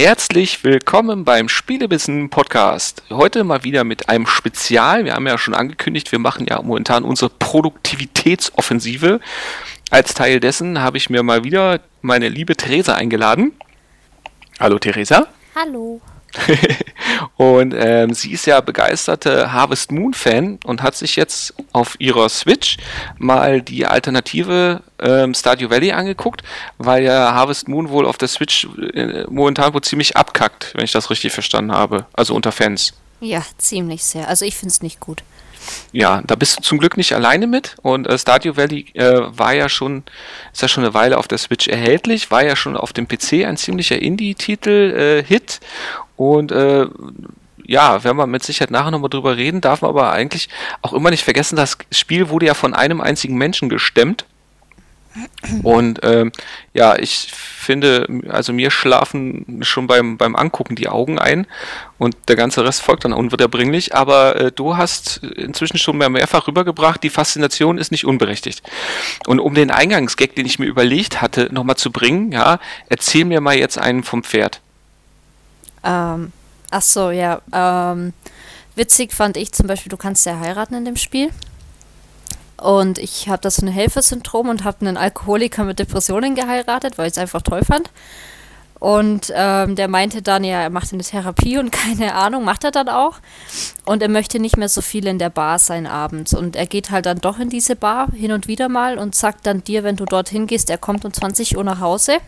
Herzlich willkommen beim Spielebissen Podcast. Heute mal wieder mit einem Spezial. Wir haben ja schon angekündigt, wir machen ja momentan unsere Produktivitätsoffensive. Als Teil dessen habe ich mir mal wieder meine liebe Theresa eingeladen. Hallo Theresa. Hallo. und ähm, sie ist ja begeisterte Harvest Moon Fan und hat sich jetzt auf ihrer Switch mal die Alternative ähm, Stardew Valley angeguckt, weil ja Harvest Moon wohl auf der Switch äh, momentan wohl ziemlich abkackt, wenn ich das richtig verstanden habe. Also unter Fans. Ja, ziemlich sehr. Also ich finde es nicht gut. Ja, da bist du zum Glück nicht alleine mit. Und äh, Stardew Valley äh, war ja schon, ist ja schon eine Weile auf der Switch erhältlich, war ja schon auf dem PC ein ziemlicher Indie-Titel-Hit. Äh, und äh, ja, werden wir mit Sicherheit nachher nochmal drüber reden, darf man aber eigentlich auch immer nicht vergessen, das Spiel wurde ja von einem einzigen Menschen gestemmt. Und ähm, ja, ich finde, also mir schlafen schon beim, beim Angucken die Augen ein und der ganze Rest folgt dann unwiederbringlich. Aber äh, du hast inzwischen schon mehr mehrfach rübergebracht, die Faszination ist nicht unberechtigt. Und um den Eingangsgag, den ich mir überlegt hatte, nochmal zu bringen, ja, erzähl mir mal jetzt einen vom Pferd. Ähm, ach so, ja. Ähm, witzig fand ich zum Beispiel, du kannst ja heiraten in dem Spiel. Und ich habe das so ein Helfersyndrom und habe einen Alkoholiker mit Depressionen geheiratet, weil ich es einfach toll fand. Und ähm, der meinte dann, ja, er macht eine Therapie und keine Ahnung, macht er dann auch. Und er möchte nicht mehr so viel in der Bar sein abends. Und er geht halt dann doch in diese Bar hin und wieder mal und sagt dann dir, wenn du dorthin gehst, er kommt um 20 Uhr nach Hause.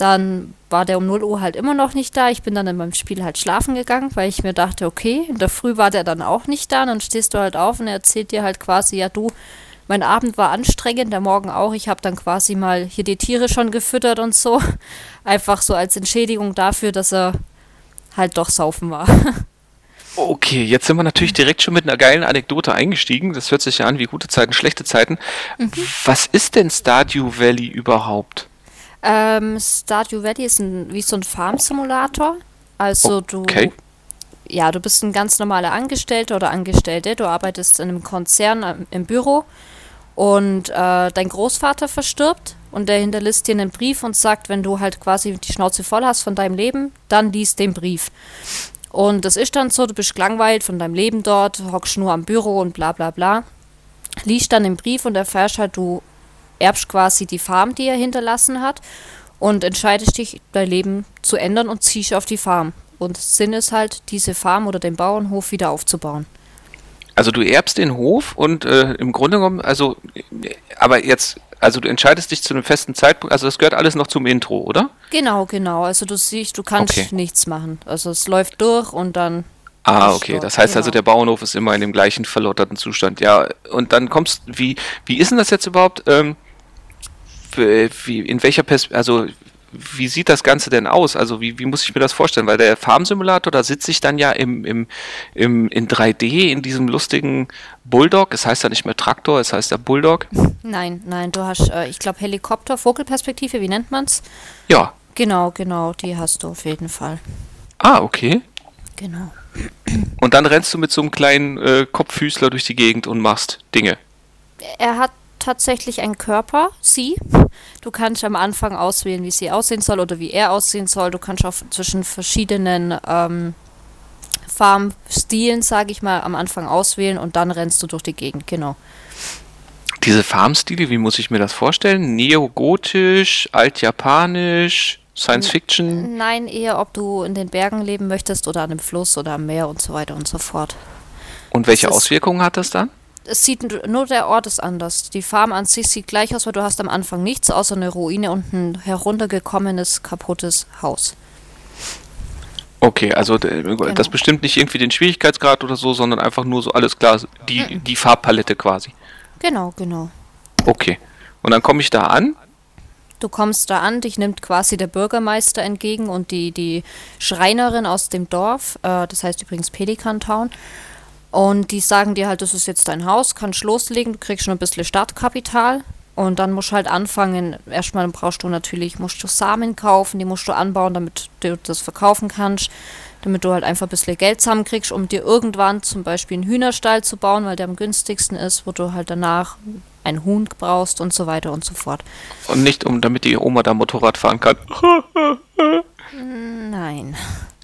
Dann war der um 0 Uhr halt immer noch nicht da. Ich bin dann in meinem Spiel halt schlafen gegangen, weil ich mir dachte, okay, in der Früh war der dann auch nicht da. dann stehst du halt auf und er erzählt dir halt quasi, ja du, mein Abend war anstrengend, der Morgen auch. Ich habe dann quasi mal hier die Tiere schon gefüttert und so. Einfach so als Entschädigung dafür, dass er halt doch saufen war. Okay, jetzt sind wir natürlich direkt schon mit einer geilen Anekdote eingestiegen. Das hört sich ja an wie gute Zeiten, schlechte Zeiten. Mhm. Was ist denn Stardew Valley überhaupt? Ähm, Stardew Valley ist ein, wie so ein Farm-Simulator. Also okay. du ja, du bist ein ganz normaler Angestellter oder Angestellte. Du arbeitest in einem Konzern ähm, im Büro und äh, dein Großvater verstirbt und der hinterlässt dir einen Brief und sagt, wenn du halt quasi die Schnauze voll hast von deinem Leben, dann liest den Brief. Und das ist dann so, du bist gelangweilt von deinem Leben dort, hockst nur am Büro und bla bla bla. Liest dann den Brief und erfährst halt, du erbst quasi die Farm, die er hinterlassen hat und entscheidest dich, dein Leben zu ändern und ziehst auf die Farm. Und Sinn ist halt, diese Farm oder den Bauernhof wieder aufzubauen. Also du erbst den Hof und äh, im Grunde genommen, also, aber jetzt, also du entscheidest dich zu einem festen Zeitpunkt, also das gehört alles noch zum Intro, oder? Genau, genau. Also du siehst, du kannst okay. nichts machen. Also es läuft durch und dann Ah, okay. Das heißt also, genau. also, der Bauernhof ist immer in dem gleichen verlotterten Zustand. Ja, und dann kommst, wie, wie ist denn das jetzt überhaupt? Ähm, wie, in welcher Perspektive, also wie sieht das Ganze denn aus? Also wie, wie muss ich mir das vorstellen? Weil der Farmsimulator, da sitze ich dann ja im, im, im, in 3D in diesem lustigen Bulldog. Es heißt ja nicht mehr Traktor, es heißt ja Bulldog. Nein, nein, du hast, äh, ich glaube, Helikopter, Vogelperspektive, wie nennt man's? Ja. Genau, genau, die hast du auf jeden Fall. Ah, okay. Genau. Und dann rennst du mit so einem kleinen äh, Kopffüßler durch die Gegend und machst Dinge. Er hat tatsächlich einen Körper, sie. Du kannst am Anfang auswählen, wie sie aussehen soll oder wie er aussehen soll. Du kannst auch zwischen verschiedenen ähm, Farmstilen, sage ich mal, am Anfang auswählen und dann rennst du durch die Gegend, genau. Diese Farmstile, wie muss ich mir das vorstellen? Neogotisch, altjapanisch, Science Fiction? Nein, eher ob du in den Bergen leben möchtest oder an einem Fluss oder am Meer und so weiter und so fort. Und welche Auswirkungen hat das dann? Es sieht nur der Ort ist anders. Die Farm an sich sieht gleich aus, weil du hast am Anfang nichts außer eine Ruine und ein heruntergekommenes, kaputtes Haus. Okay, also genau. das bestimmt nicht irgendwie den Schwierigkeitsgrad oder so, sondern einfach nur so alles klar, die, die Farbpalette quasi. Genau, genau. Okay. Und dann komme ich da an. Du kommst da an, dich nimmt quasi der Bürgermeister entgegen und die, die Schreinerin aus dem Dorf, äh, das heißt übrigens Pelican Town. Und die sagen dir halt, das ist jetzt dein Haus, kannst loslegen, du kriegst schon ein bisschen Startkapital. Und dann musst du halt anfangen. Erstmal brauchst du natürlich, musst du Samen kaufen, die musst du anbauen, damit du das verkaufen kannst. Damit du halt einfach ein bisschen Geld zusammenkriegst, um dir irgendwann zum Beispiel einen Hühnerstall zu bauen, weil der am günstigsten ist, wo du halt danach ein Huhn brauchst und so weiter und so fort. Und nicht um, damit die Oma da Motorrad fahren kann. Nein.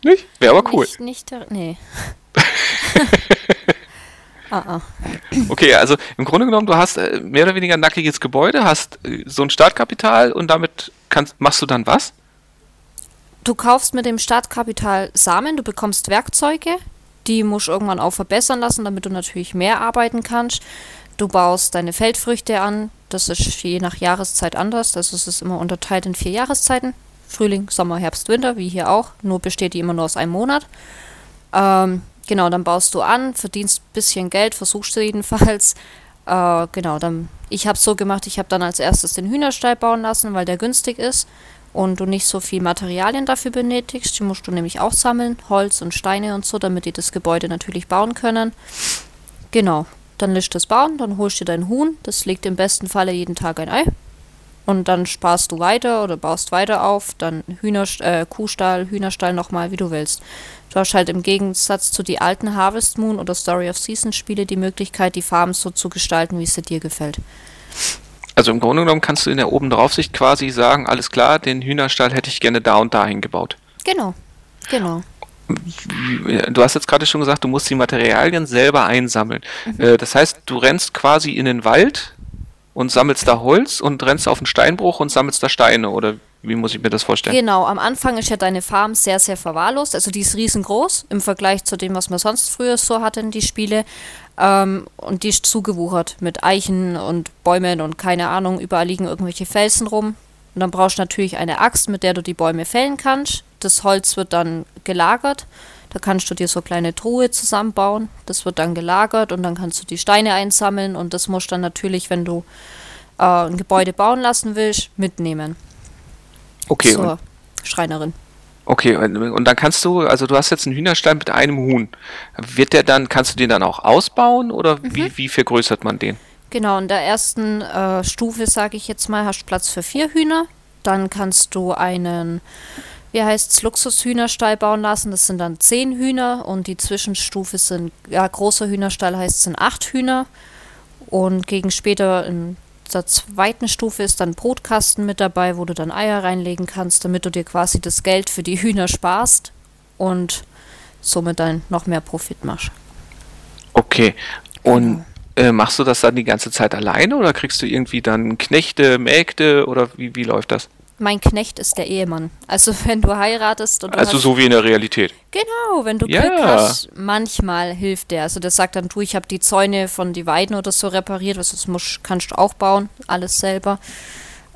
Nicht? Wäre aber cool. Nicht, nicht nee. Ah, ah. Okay, also im Grunde genommen, du hast äh, mehr oder weniger ein nackiges Gebäude, hast äh, so ein Startkapital und damit kannst, machst du dann was? Du kaufst mit dem Startkapital Samen, du bekommst Werkzeuge, die musst du irgendwann auch verbessern lassen, damit du natürlich mehr arbeiten kannst. Du baust deine Feldfrüchte an, das ist je nach Jahreszeit anders, also es ist immer unterteilt in vier Jahreszeiten. Frühling, Sommer, Herbst, Winter, wie hier auch, nur besteht die immer nur aus einem Monat. Ähm, genau, dann baust du an, verdienst ein bisschen Geld, versuchst du jedenfalls. Äh, genau, dann, ich habe es so gemacht, ich habe dann als erstes den Hühnerstall bauen lassen, weil der günstig ist und du nicht so viel Materialien dafür benötigst. Die musst du nämlich auch sammeln, Holz und Steine und so, damit die das Gebäude natürlich bauen können. Genau, dann lässt du es bauen, dann holst du dein Huhn, das legt im besten Falle jeden Tag ein Ei. Und dann sparst du weiter oder baust weiter auf, dann Hühner, äh, Kuhstall, Hühnerstall nochmal, wie du willst. Du hast halt im Gegensatz zu die alten Harvest Moon oder Story of Seasons Spiele die Möglichkeit, die Farben so zu gestalten, wie es dir gefällt. Also im Grunde genommen kannst du in der oben Draufsicht quasi sagen, alles klar, den Hühnerstall hätte ich gerne da und dahin gebaut. Genau, genau. Du hast jetzt gerade schon gesagt, du musst die Materialien selber einsammeln. Mhm. Äh, das heißt, du rennst quasi in den Wald und sammelst da Holz und rennst auf einen Steinbruch und sammelst da Steine oder wie muss ich mir das vorstellen? Genau, am Anfang ist ja deine Farm sehr, sehr verwahrlost. Also die ist riesengroß im Vergleich zu dem, was man sonst früher so hatte in die Spiele. Ähm, und die ist zugewuchert mit Eichen und Bäumen und keine Ahnung, überall liegen irgendwelche Felsen rum. Und dann brauchst du natürlich eine Axt, mit der du die Bäume fällen kannst. Das Holz wird dann gelagert. Da kannst du dir so kleine Truhe zusammenbauen. Das wird dann gelagert und dann kannst du die Steine einsammeln und das musst du dann natürlich, wenn du äh, ein Gebäude bauen lassen willst, mitnehmen. Okay. Zur Schreinerin. Okay, und dann kannst du, also du hast jetzt einen Hühnerstall mit einem Huhn. Wird der dann, kannst du den dann auch ausbauen oder mhm. wie, wie vergrößert man den? Genau, in der ersten äh, Stufe, sage ich jetzt mal, hast du Platz für vier Hühner. Dann kannst du einen, wie heißt es, Luxushühnerstall bauen lassen. Das sind dann zehn Hühner und die Zwischenstufe sind, ja, großer Hühnerstall heißt, es sind acht Hühner. Und gegen später in der zweiten Stufe ist dann Brotkasten mit dabei, wo du dann Eier reinlegen kannst, damit du dir quasi das Geld für die Hühner sparst und somit dann noch mehr Profit machst. Okay. Und genau. äh, machst du das dann die ganze Zeit alleine oder kriegst du irgendwie dann Knechte, Mägde oder wie, wie läuft das? Mein Knecht ist der Ehemann. Also wenn du heiratest und du Also so wie in der Realität. Genau, wenn du ja. Glück hast, manchmal hilft der. Also der sagt dann, du, ich habe die Zäune von die Weiden oder so repariert, was das musst, kannst du auch bauen, alles selber.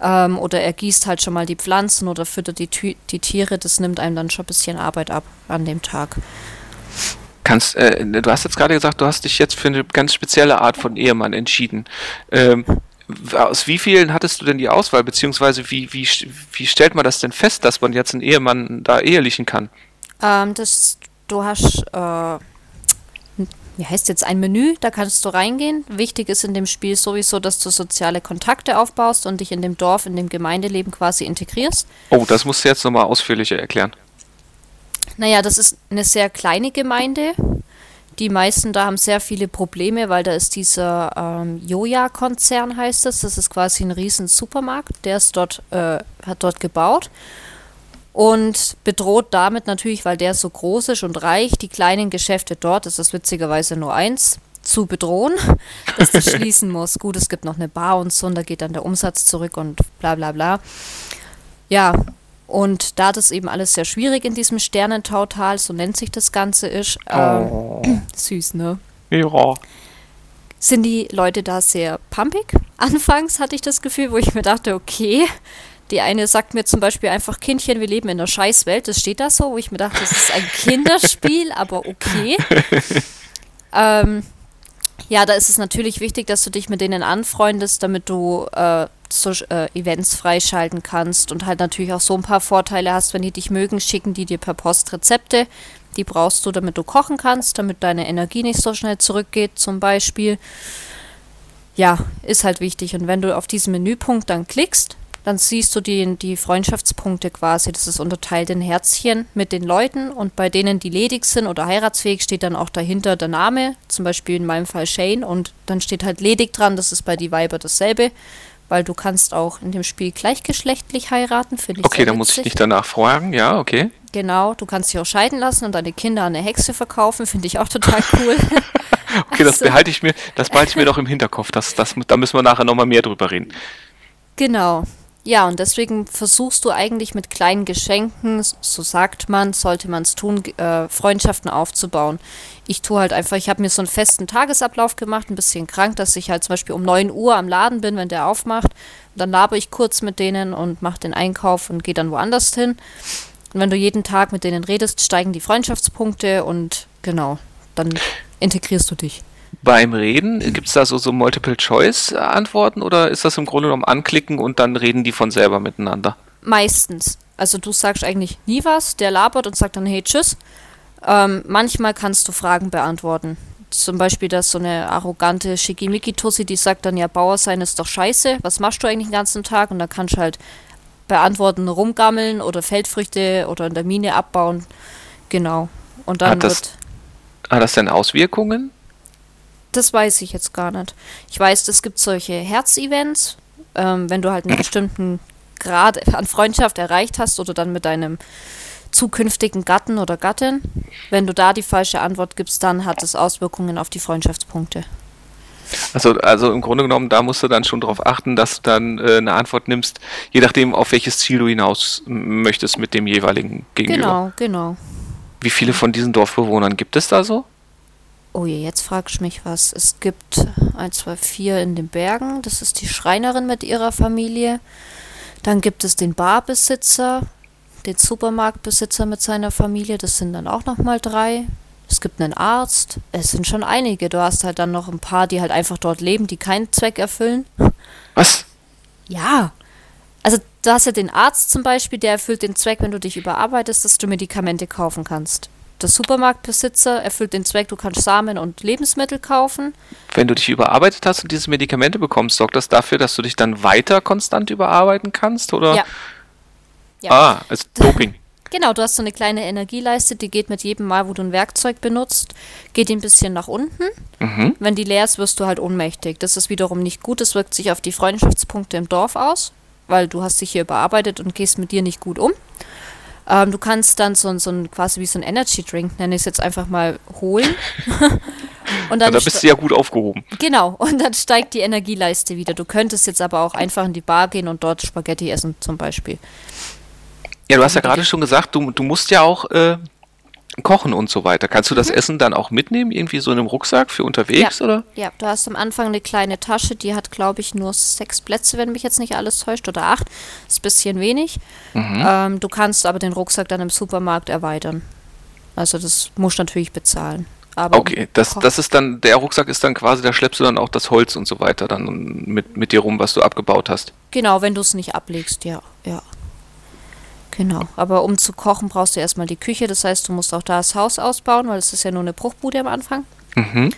Ähm, oder er gießt halt schon mal die Pflanzen oder füttert die, die Tiere, das nimmt einem dann schon ein bisschen Arbeit ab an dem Tag. Kannst, äh, du hast jetzt gerade gesagt, du hast dich jetzt für eine ganz spezielle Art von Ehemann entschieden. Ähm, aus wie vielen hattest du denn die Auswahl, beziehungsweise wie, wie, wie stellt man das denn fest, dass man jetzt einen Ehemann da ehelichen kann? Ähm, das, du hast, äh, wie heißt jetzt ein Menü, da kannst du reingehen. Wichtig ist in dem Spiel sowieso, dass du soziale Kontakte aufbaust und dich in dem Dorf, in dem Gemeindeleben quasi integrierst. Oh, das musst du jetzt nochmal ausführlicher erklären. Naja, das ist eine sehr kleine Gemeinde die meisten da haben sehr viele Probleme, weil da ist dieser ähm, Joja-Konzern, heißt. Das. das ist quasi ein riesen Supermarkt, der ist dort, äh, hat dort gebaut und bedroht damit natürlich, weil der so groß ist und reich, die kleinen Geschäfte dort, das ist witzigerweise nur eins, zu bedrohen, dass das schließen muss. Gut, es gibt noch eine Bar und so, und da geht dann der Umsatz zurück und bla bla bla. Ja, und da das eben alles sehr schwierig in diesem Sternentautal, so nennt sich das Ganze, ist, ähm, oh. süß, ne? Ja. Sind die Leute da sehr pumpig? Anfangs hatte ich das Gefühl, wo ich mir dachte, okay, die eine sagt mir zum Beispiel einfach, Kindchen, wir leben in einer Scheißwelt, das steht da so, wo ich mir dachte, das ist ein Kinderspiel, aber okay. ähm, ja, da ist es natürlich wichtig, dass du dich mit denen anfreundest, damit du äh, so, äh, Events freischalten kannst und halt natürlich auch so ein paar Vorteile hast, wenn die dich mögen, schicken die dir per Post Rezepte. Die brauchst du, damit du kochen kannst, damit deine Energie nicht so schnell zurückgeht, zum Beispiel. Ja, ist halt wichtig. Und wenn du auf diesen Menüpunkt dann klickst, dann siehst du die, die Freundschaftspunkte quasi. Das ist unterteilt in Herzchen mit den Leuten und bei denen, die ledig sind oder heiratsfähig, steht dann auch dahinter der Name, zum Beispiel in meinem Fall Shane und dann steht halt ledig dran, das ist bei die Weiber dasselbe weil du kannst auch in dem Spiel gleichgeschlechtlich heiraten, finde ich Okay, dann muss ich dich danach fragen, ja, okay. Genau, du kannst dich auch scheiden lassen und deine Kinder an eine Hexe verkaufen, finde ich auch total cool. okay, das behalte ich mir, das behalte ich mir doch im Hinterkopf. Das, das, da müssen wir nachher nochmal mehr drüber reden. Genau. Ja, und deswegen versuchst du eigentlich mit kleinen Geschenken, so sagt man, sollte man es tun, äh, Freundschaften aufzubauen. Ich tue halt einfach, ich habe mir so einen festen Tagesablauf gemacht, ein bisschen krank, dass ich halt zum Beispiel um 9 Uhr am Laden bin, wenn der aufmacht. Und dann labe ich kurz mit denen und mache den Einkauf und gehe dann woanders hin. Und wenn du jeden Tag mit denen redest, steigen die Freundschaftspunkte und genau, dann integrierst du dich beim Reden? Gibt es da so, so Multiple-Choice-Antworten oder ist das im Grunde genommen anklicken und dann reden die von selber miteinander? Meistens. Also du sagst eigentlich nie was, der labert und sagt dann hey, tschüss. Ähm, manchmal kannst du Fragen beantworten. Zum Beispiel, dass so eine arrogante Schickimicki-Tussi, die sagt dann, ja, Bauer sein ist doch scheiße, was machst du eigentlich den ganzen Tag? Und da kannst du halt beantworten, rumgammeln oder Feldfrüchte oder in der Mine abbauen. Genau. Und dann hat das, wird. Hat das denn Auswirkungen? Das weiß ich jetzt gar nicht. Ich weiß, es gibt solche Herzevents, ähm, wenn du halt einen bestimmten Grad an Freundschaft erreicht hast oder dann mit deinem zukünftigen Gatten oder Gattin. Wenn du da die falsche Antwort gibst, dann hat es Auswirkungen auf die Freundschaftspunkte. Also, also im Grunde genommen, da musst du dann schon darauf achten, dass du dann äh, eine Antwort nimmst, je nachdem, auf welches Ziel du hinaus möchtest mit dem jeweiligen Gegenüber. Genau, genau. Wie viele von diesen Dorfbewohnern gibt es da so? Oh je, jetzt fragst du mich was. Es gibt 1, 2, 4 in den Bergen. Das ist die Schreinerin mit ihrer Familie. Dann gibt es den Barbesitzer, den Supermarktbesitzer mit seiner Familie. Das sind dann auch nochmal drei. Es gibt einen Arzt. Es sind schon einige. Du hast halt dann noch ein paar, die halt einfach dort leben, die keinen Zweck erfüllen. Was? Ja. Also du hast ja den Arzt zum Beispiel, der erfüllt den Zweck, wenn du dich überarbeitest, dass du Medikamente kaufen kannst der Supermarktbesitzer erfüllt den Zweck, du kannst Samen und Lebensmittel kaufen. Wenn du dich überarbeitet hast und diese Medikamente bekommst, sorgt das dafür, dass du dich dann weiter konstant überarbeiten kannst? Oder? Ja. ja. Ah, als Doping. Genau, du hast so eine kleine Energieleiste, die geht mit jedem Mal, wo du ein Werkzeug benutzt, geht ein bisschen nach unten. Mhm. Wenn die leer ist, wirst du halt ohnmächtig. Das ist wiederum nicht gut, das wirkt sich auf die Freundschaftspunkte im Dorf aus, weil du hast dich hier überarbeitet und gehst mit dir nicht gut um. Ähm, du kannst dann so, so ein quasi wie so ein Energy Drink, nenne ich es jetzt einfach mal, holen. und dann ja, da bist du ja gut aufgehoben. Genau, und dann steigt die Energieleiste wieder. Du könntest jetzt aber auch einfach in die Bar gehen und dort Spaghetti essen, zum Beispiel. Ja, du hast ja gerade schon gesagt, du, du musst ja auch äh, Kochen und so weiter. Kannst du das mhm. Essen dann auch mitnehmen, irgendwie so in einem Rucksack für unterwegs, ja. oder? Ja, du hast am Anfang eine kleine Tasche, die hat, glaube ich, nur sechs Plätze, wenn mich jetzt nicht alles täuscht, oder acht. Ist ein bisschen wenig. Mhm. Ähm, du kannst aber den Rucksack dann im Supermarkt erweitern. Also das musst du natürlich bezahlen. Aber okay, das, das ist dann, der Rucksack ist dann quasi, da schleppst du dann auch das Holz und so weiter dann mit, mit dir rum, was du abgebaut hast. Genau, wenn du es nicht ablegst, ja, ja. Genau, aber um zu kochen brauchst du erstmal die Küche, das heißt, du musst auch da das Haus ausbauen, weil es ist ja nur eine Bruchbude am Anfang. Mhm.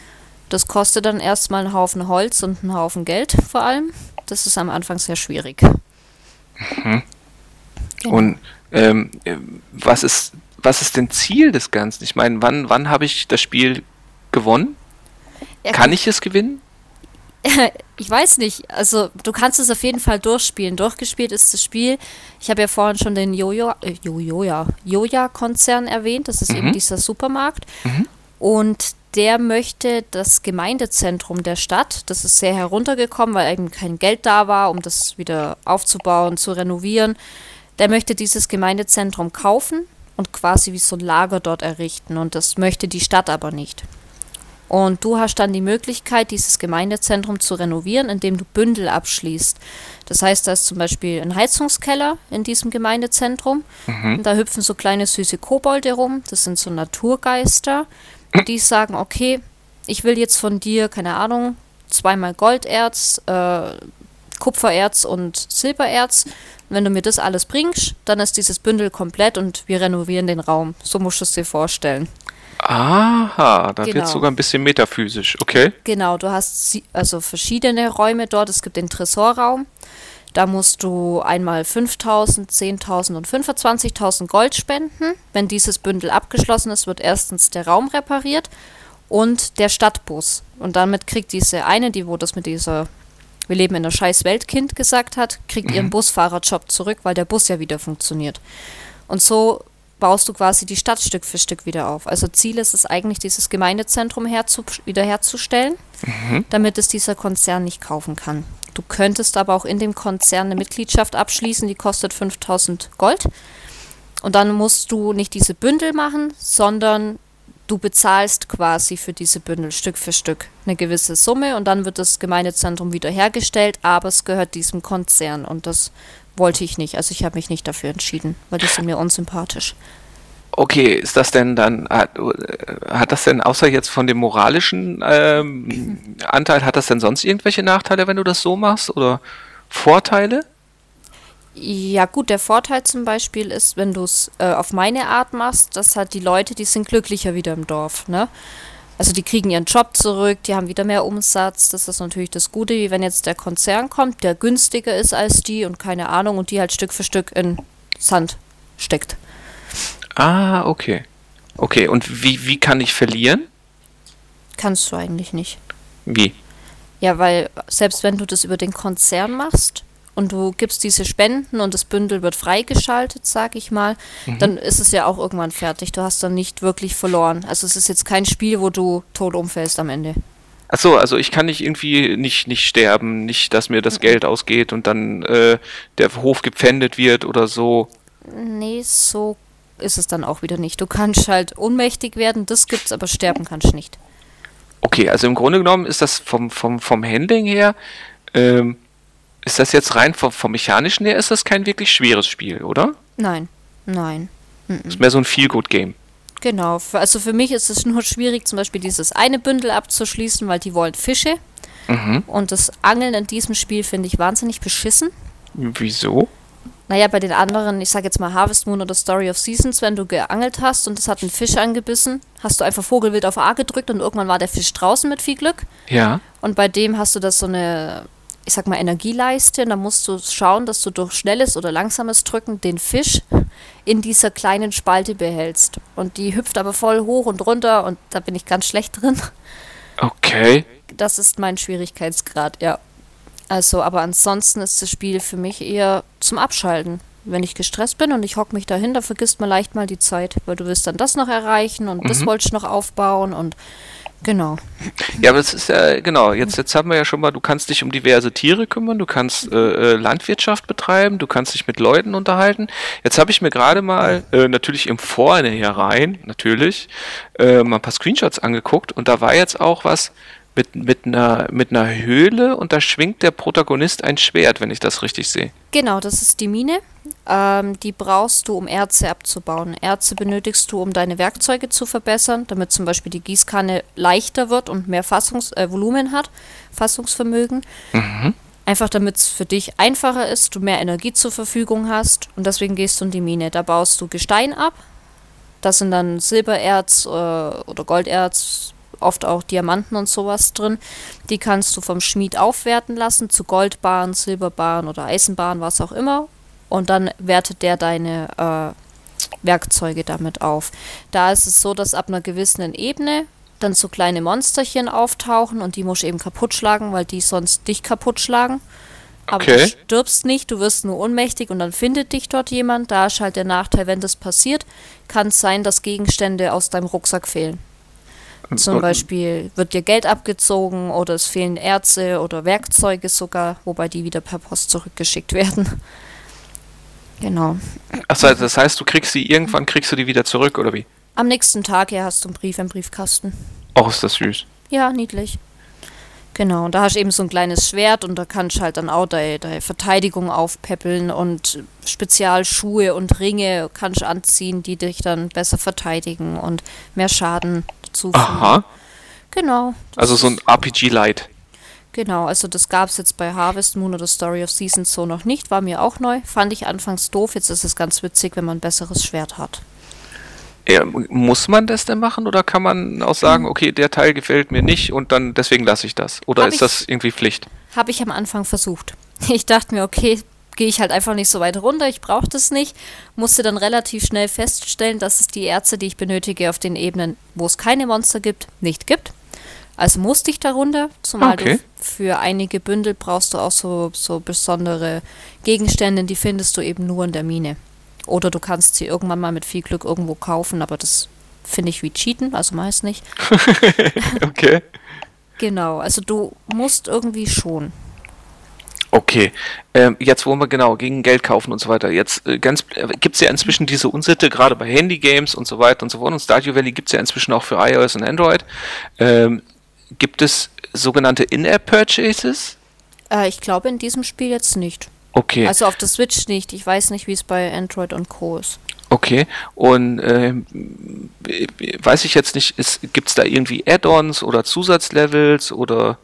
Das kostet dann erstmal einen Haufen Holz und einen Haufen Geld vor allem. Das ist am Anfang sehr schwierig. Mhm. Genau. Und ähm, was ist was ist denn Ziel des Ganzen? Ich meine, wann wann habe ich das Spiel gewonnen? Ja, Kann ich es gewinnen? ich weiß nicht. Also du kannst es auf jeden Fall durchspielen. Durchgespielt ist das Spiel. Ich habe ja vorhin schon den Jojo, äh, Jojo, ja, Joja-Konzern erwähnt. Das ist mhm. eben dieser Supermarkt. Mhm. Und der möchte das Gemeindezentrum der Stadt, das ist sehr heruntergekommen, weil eben kein Geld da war, um das wieder aufzubauen, zu renovieren. Der möchte dieses Gemeindezentrum kaufen und quasi wie so ein Lager dort errichten. Und das möchte die Stadt aber nicht. Und du hast dann die Möglichkeit, dieses Gemeindezentrum zu renovieren, indem du Bündel abschließt. Das heißt, da ist zum Beispiel ein Heizungskeller in diesem Gemeindezentrum. Mhm. Da hüpfen so kleine süße Kobolde rum. Das sind so Naturgeister. Und die sagen, okay, ich will jetzt von dir, keine Ahnung, zweimal Golderz, äh, Kupfererz und Silbererz. Wenn du mir das alles bringst, dann ist dieses Bündel komplett und wir renovieren den Raum. So musst du es dir vorstellen. Aha, da genau. wird sogar ein bisschen metaphysisch, okay. Genau, du hast also verschiedene Räume dort. Es gibt den Tresorraum. Da musst du einmal 5.000, 10.000 und 25.000 Gold spenden. Wenn dieses Bündel abgeschlossen ist, wird erstens der Raum repariert und der Stadtbus. Und damit kriegt diese eine, die wo das mit dieser Wir leben in der scheiß Weltkind gesagt hat, kriegt mhm. ihren Busfahrerjob zurück, weil der Bus ja wieder funktioniert. Und so baust du quasi die Stadt Stück für Stück wieder auf. Also Ziel ist es eigentlich, dieses Gemeindezentrum herzu, wiederherzustellen, mhm. damit es dieser Konzern nicht kaufen kann. Du könntest aber auch in dem Konzern eine Mitgliedschaft abschließen, die kostet 5000 Gold. Und dann musst du nicht diese Bündel machen, sondern du bezahlst quasi für diese Bündel Stück für Stück eine gewisse Summe und dann wird das Gemeindezentrum wiederhergestellt, aber es gehört diesem Konzern und das wollte ich nicht. Also ich habe mich nicht dafür entschieden, weil die sind mir unsympathisch. Okay, ist das denn dann, hat, hat das denn außer jetzt von dem moralischen ähm, Anteil, hat das denn sonst irgendwelche Nachteile, wenn du das so machst oder Vorteile? Ja gut, der Vorteil zum Beispiel ist, wenn du es äh, auf meine Art machst, dass halt die Leute, die sind glücklicher wieder im Dorf, ne? Also die kriegen ihren Job zurück, die haben wieder mehr Umsatz. Das ist natürlich das Gute, wie wenn jetzt der Konzern kommt, der günstiger ist als die und keine Ahnung und die halt Stück für Stück in Sand steckt. Ah, okay. Okay, und wie, wie kann ich verlieren? Kannst du eigentlich nicht. Wie? Ja, weil selbst wenn du das über den Konzern machst, und du gibst diese Spenden und das Bündel wird freigeschaltet, sag ich mal, mhm. dann ist es ja auch irgendwann fertig. Du hast dann nicht wirklich verloren. Also es ist jetzt kein Spiel, wo du tot umfällst am Ende. Achso, also ich kann nicht irgendwie nicht, nicht sterben, nicht, dass mir das mhm. Geld ausgeht und dann äh, der Hof gepfändet wird oder so. Nee, so ist es dann auch wieder nicht. Du kannst halt ohnmächtig werden, das gibt's, aber sterben kannst du nicht. Okay, also im Grunde genommen ist das vom, vom, vom Handling her ähm, ist das jetzt rein vom, vom Mechanischen her, ist das kein wirklich schweres Spiel, oder? Nein, nein. Ist mehr so ein Feel-Good-Game. Genau, also für mich ist es nur schwierig, zum Beispiel dieses eine Bündel abzuschließen, weil die wollen Fische. Mhm. Und das Angeln in diesem Spiel finde ich wahnsinnig beschissen. Wieso? Naja, bei den anderen, ich sag jetzt mal Harvest Moon oder Story of Seasons, wenn du geangelt hast und es hat einen Fisch angebissen, hast du einfach Vogelwild auf A gedrückt und irgendwann war der Fisch draußen mit viel Glück. Ja. Und bei dem hast du das so eine ich sag mal, Energieleiste. Und dann musst du schauen, dass du durch schnelles oder langsames Drücken den Fisch in dieser kleinen Spalte behältst. Und die hüpft aber voll hoch und runter und da bin ich ganz schlecht drin. Okay. Das ist mein Schwierigkeitsgrad, ja. Also, aber ansonsten ist das Spiel für mich eher zum Abschalten. Wenn ich gestresst bin und ich hocke mich dahin, da vergisst man leicht mal die Zeit, weil du willst dann das noch erreichen und mhm. das wolltest du noch aufbauen und Genau. Ja, aber das ist ja, genau, jetzt, jetzt haben wir ja schon mal, du kannst dich um diverse Tiere kümmern, du kannst äh, äh Landwirtschaft betreiben, du kannst dich mit Leuten unterhalten. Jetzt habe ich mir gerade mal, äh, natürlich im Vorhinein, natürlich, äh, mal ein paar Screenshots angeguckt und da war jetzt auch was, mit, mit, einer, mit einer Höhle und da schwingt der Protagonist ein Schwert, wenn ich das richtig sehe. Genau, das ist die Mine. Ähm, die brauchst du, um Erze abzubauen. Erze benötigst du, um deine Werkzeuge zu verbessern, damit zum Beispiel die Gießkanne leichter wird und mehr Fassungs äh, Volumen hat, Fassungsvermögen. Mhm. Einfach damit es für dich einfacher ist, du mehr Energie zur Verfügung hast und deswegen gehst du in die Mine. Da baust du Gestein ab. Das sind dann Silbererz äh, oder Golderz, oft auch Diamanten und sowas drin. Die kannst du vom Schmied aufwerten lassen zu Goldbahn, Silberbahn oder Eisenbahn, was auch immer. Und dann wertet der deine äh, Werkzeuge damit auf. Da ist es so, dass ab einer gewissen Ebene dann so kleine Monsterchen auftauchen und die musst du eben kaputt schlagen, weil die sonst dich kaputt schlagen. Aber okay. du stirbst nicht, du wirst nur ohnmächtig und dann findet dich dort jemand. Da ist halt der Nachteil, wenn das passiert, kann es sein, dass Gegenstände aus deinem Rucksack fehlen. Zum Beispiel wird dir Geld abgezogen oder es fehlen Erze oder Werkzeuge sogar, wobei die wieder per Post zurückgeschickt werden. Genau. Achso, also das heißt, du kriegst sie irgendwann, kriegst du die wieder zurück, oder wie? Am nächsten Tag, ja, hast du einen Brief im Briefkasten. Och, ist das süß. Ja, niedlich. Genau, und da hast du eben so ein kleines Schwert und da kannst du halt dann auch deine, deine Verteidigung aufpäppeln und Spezialschuhe und Ringe kannst du anziehen, die dich dann besser verteidigen und mehr Schaden zufügen. Aha. Genau. Also so ein RPG-Light. Genau, also das gab es jetzt bei Harvest Moon oder Story of Seasons so noch nicht, war mir auch neu. Fand ich anfangs doof, jetzt ist es ganz witzig, wenn man ein besseres Schwert hat. Ja, muss man das denn machen oder kann man auch sagen, okay, der Teil gefällt mir nicht und dann deswegen lasse ich das? Oder Hab ist das irgendwie Pflicht? Habe ich am Anfang versucht. Ich dachte mir, okay, gehe ich halt einfach nicht so weit runter, ich brauche das nicht. Musste dann relativ schnell feststellen, dass es die Ärzte, die ich benötige, auf den Ebenen, wo es keine Monster gibt, nicht gibt. Also musste ich darunter, zumal okay. du für einige Bündel brauchst du auch so, so besondere Gegenstände, die findest du eben nur in der Mine. Oder du kannst sie irgendwann mal mit viel Glück irgendwo kaufen, aber das finde ich wie Cheaten, also meist nicht. okay. Genau, also du musst irgendwie schon. Okay, ähm, jetzt wollen wir genau gegen Geld kaufen und so weiter. Jetzt äh, ganz äh, gibt es ja inzwischen diese Unsitte, gerade bei Handy-Games und so weiter und so fort. Und Stardew Valley gibt es ja inzwischen auch für iOS und Android. Ähm, gibt es sogenannte In-App-Purchases? Äh, ich glaube in diesem Spiel jetzt nicht. Okay. Also auf der Switch nicht. Ich weiß nicht, wie es bei Android und Co. ist. Okay, und ähm, weiß ich jetzt nicht, gibt es da irgendwie Add-ons oder Zusatzlevels oder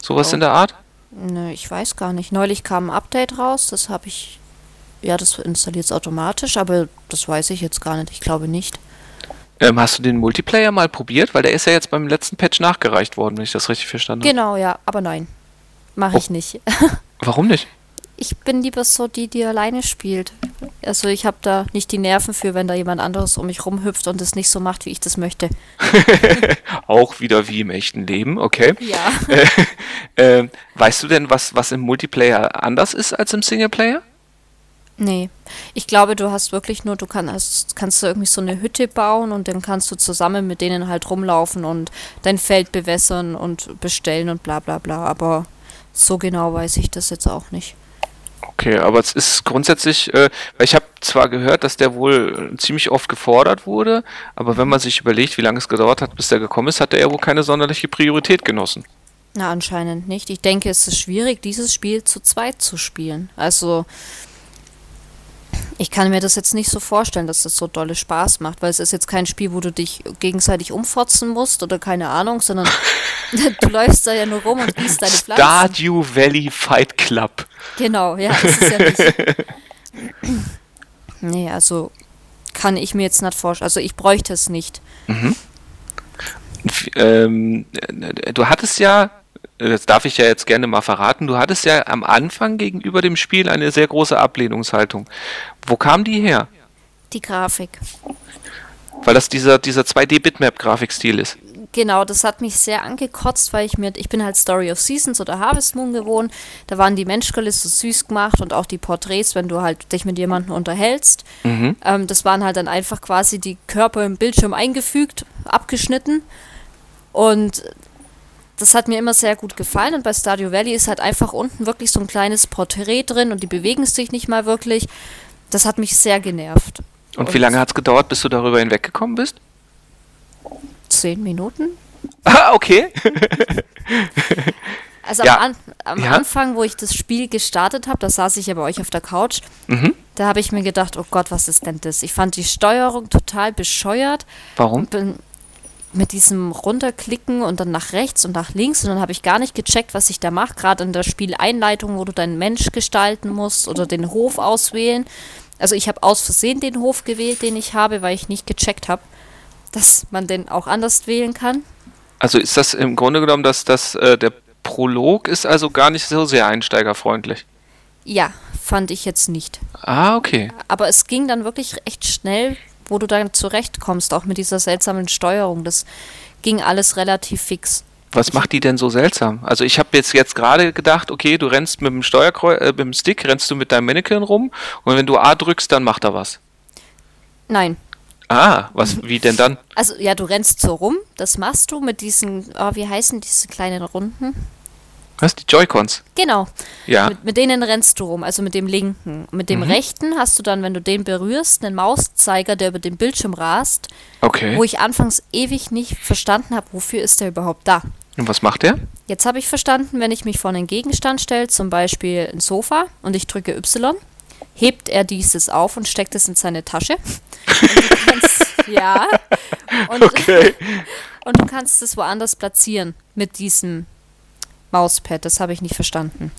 sowas Oh. in der Art? Nö, ich weiß gar nicht. Neulich kam ein Update raus, das habe ich. Ja, das installiert es automatisch, aber das weiß ich jetzt gar nicht. Ich glaube nicht. Ähm, hast du den Multiplayer mal probiert? Weil der ist ja jetzt beim letzten Patch nachgereicht worden, wenn ich das richtig verstanden habe. Genau, ja, aber nein. Mache ich nicht. Warum nicht? Ich bin lieber so die, die alleine spielt. Also ich habe da nicht die Nerven für, wenn da jemand anderes um mich rumhüpft und es nicht so macht, wie ich das möchte. Auch wieder wie im echten Leben, okay. Ja. Ähm, weißt du denn, was, was im Multiplayer anders ist als im Singleplayer? Nee. Ich glaube, du hast wirklich nur, du kannst, kannst du irgendwie so eine Hütte bauen und dann kannst du zusammen mit denen halt rumlaufen und dein Feld bewässern und bestellen und bla bla bla. Aber so genau weiß ich das jetzt auch nicht. Okay, aber es ist grundsätzlich, äh, weil ich habe zwar gehört, dass der wohl ziemlich oft gefordert wurde, aber wenn man sich überlegt, wie lange es gedauert hat, bis der gekommen ist, hat er ja wohl keine sonderliche Priorität genossen. Na, anscheinend nicht. Ich denke, es ist schwierig, dieses Spiel zu zweit zu spielen. Also, ich kann mir das jetzt nicht so vorstellen, dass das so dolle Spaß macht, weil es ist jetzt kein Spiel, wo du dich gegenseitig umfotzen musst oder keine Ahnung, sondern du läufst da ja nur rum und gießt deine Pflanzen. Stardew Valley Fight Club. Genau, ja, das ist ja nicht. nee, also kann ich mir jetzt nicht vorstellen. Also ich bräuchte es nicht. F- Ähm, äh, du hattest ja, das darf ich ja jetzt gerne mal verraten, du hattest ja am Anfang gegenüber dem Spiel eine sehr große Ablehnungshaltung. Wo kam die her? Die Grafik. Weil das dieser, dieser 2D-Bitmap-Grafikstil ist. Genau, das hat mich sehr angekotzt, weil ich mir, ich bin halt Story of Seasons oder Harvest Moon gewohnt. Da waren die Menschgölle so süß gemacht und auch die Porträts, wenn du halt dich mit jemandem unterhältst. Mhm. Ähm, das waren halt dann einfach quasi die Körper im Bildschirm eingefügt, abgeschnitten. Und das hat mir immer sehr gut gefallen. Und bei Stardew Valley ist halt einfach unten wirklich so ein kleines Porträt drin und die bewegen sich nicht mal wirklich. Das hat mich sehr genervt. Und wie lange hat es gedauert, bis du darüber hinweggekommen bist? Zehn Minuten? Ah, okay. Also Ja. am, am Ja. Anfang, wo ich das Spiel gestartet habe, da saß ich ja bei euch auf der Couch, Mhm. da habe ich mir gedacht, oh Gott, was ist denn das? Ich fand die Steuerung total bescheuert. Warum? Bin mit diesem runterklicken und dann nach rechts und nach links und dann habe ich gar nicht gecheckt, was ich da mache. Gerade in der Spieleinleitung, wo du deinen Mensch gestalten musst oder den Hof auswählen. Also ich habe aus Versehen den Hof gewählt, den ich habe, weil ich nicht gecheckt habe, dass man den auch anders wählen kann. Also ist das im Grunde genommen, dass das äh, der Prolog ist also gar nicht so sehr einsteigerfreundlich. Ja, fand ich jetzt nicht. Ah, okay. Aber es ging dann wirklich echt schnell, wo du dann zurechtkommst, auch mit dieser seltsamen Steuerung. Das ging alles relativ fix. Was macht die denn so seltsam? Also ich habe jetzt jetzt gerade gedacht, okay, du rennst mit dem Steuerkreuz, äh, mit dem Stick rennst du mit deinem Mannequin rum und wenn du A drückst, dann macht er was. Nein. Ah, was, wie denn dann? Also ja, du rennst so rum, das machst du mit diesen, oh, wie heißen diese kleinen Runden? Was, die Joy-Cons? Genau, Ja. mit, mit denen rennst du rum, also mit dem linken. Mit dem rechten hast du dann, wenn du den berührst, einen Mauszeiger, der über den Bildschirm rast, Okay. wo ich anfangs ewig nicht verstanden habe, wofür ist der überhaupt da. Und was macht der? Jetzt habe ich verstanden, wenn ich mich vor einen Gegenstand stelle, zum Beispiel ein Sofa, und ich drücke Y, hebt er dieses auf und steckt es in seine Tasche. Und du kannst, ja. Und, Okay. und du kannst es woanders platzieren mit diesem Mauspad. Das habe ich nicht verstanden.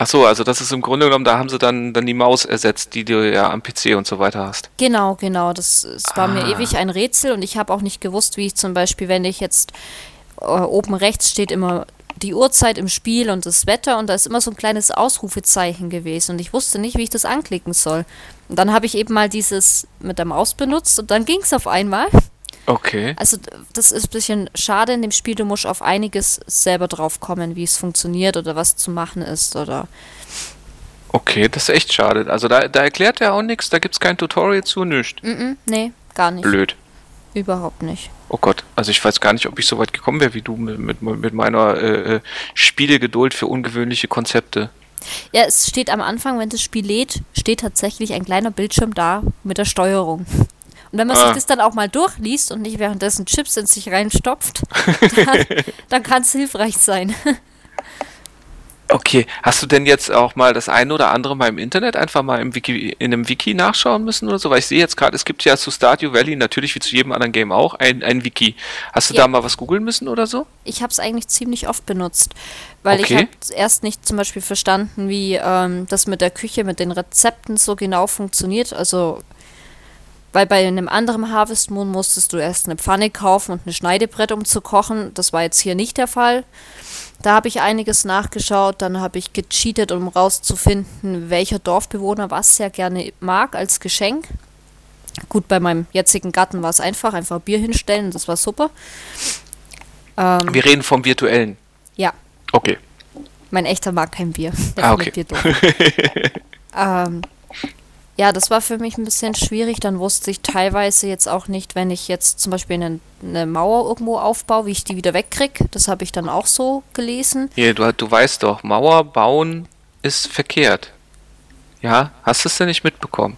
Ach so, also das ist im Grunde genommen, da haben sie dann, dann die Maus ersetzt, die du ja am PC und so weiter hast. Genau, genau. Das es war mir Ah. ewig ein Rätsel und ich habe auch nicht gewusst, wie ich zum Beispiel, wenn ich jetzt äh, oben rechts steht immer die Uhrzeit im Spiel und das Wetter und da ist immer so ein kleines Ausrufezeichen gewesen und ich wusste nicht, wie ich das anklicken soll. Und dann habe ich eben mal dieses mit der Maus benutzt und dann ging es auf einmal. Okay. Also das ist ein bisschen schade in dem Spiel, du musst auf einiges selber drauf kommen, wie es funktioniert oder was zu machen ist oder Okay, das ist echt schade. Also da, da erklärt er auch nichts, da gibt es kein Tutorial zu, nichts. Mm -mm, nee, gar nicht. Blöd. Überhaupt nicht. Oh Gott, also ich weiß gar nicht, ob ich so weit gekommen wäre wie du mit, mit, mit meiner äh, äh, Spielegeduld für ungewöhnliche Konzepte. Ja, es steht am Anfang, wenn das Spiel lädt, steht tatsächlich ein kleiner Bildschirm da mit der Steuerung. Und wenn man Ah. sich das dann auch mal durchliest und nicht währenddessen Chips in sich reinstopft, dann, dann kann es hilfreich sein. Okay, hast du denn jetzt auch mal das eine oder andere mal im Internet einfach mal im Wiki, in einem Wiki nachschauen müssen oder so? Weil ich sehe jetzt gerade, es gibt ja zu Stardew Valley natürlich wie zu jedem anderen Game auch ein, ein Wiki. Hast du Ja. da mal was googeln müssen oder so? Ich habe es eigentlich ziemlich oft benutzt, weil ich Okay. habe erst nicht zum Beispiel verstanden, wie ähm, das mit der Küche, mit den Rezepten so genau funktioniert. Also, weil bei einem anderen Harvest Moon musstest du erst eine Pfanne kaufen und ein Schneidebrett, um zu kochen. Das war jetzt hier nicht der Fall. Da habe ich einiges nachgeschaut, dann habe ich gecheatet, um rauszufinden, welcher Dorfbewohner was sehr gerne mag als Geschenk. Gut, bei meinem jetzigen Gatten war es einfach, einfach Bier hinstellen, das war super. Ähm, Wir reden vom virtuellen. ja, Okay. mein echter mag kein Bier. Der Ah, findet Bier doof. ähm, ja, das war für mich ein bisschen schwierig. Dann wusste ich teilweise jetzt auch nicht, wenn ich jetzt zum Beispiel eine, eine Mauer irgendwo aufbaue, wie ich die wieder wegkriege. Das habe ich dann auch so gelesen. Hier, du, du weißt doch, Mauer bauen ist verkehrt. Ja, hast du es denn nicht mitbekommen?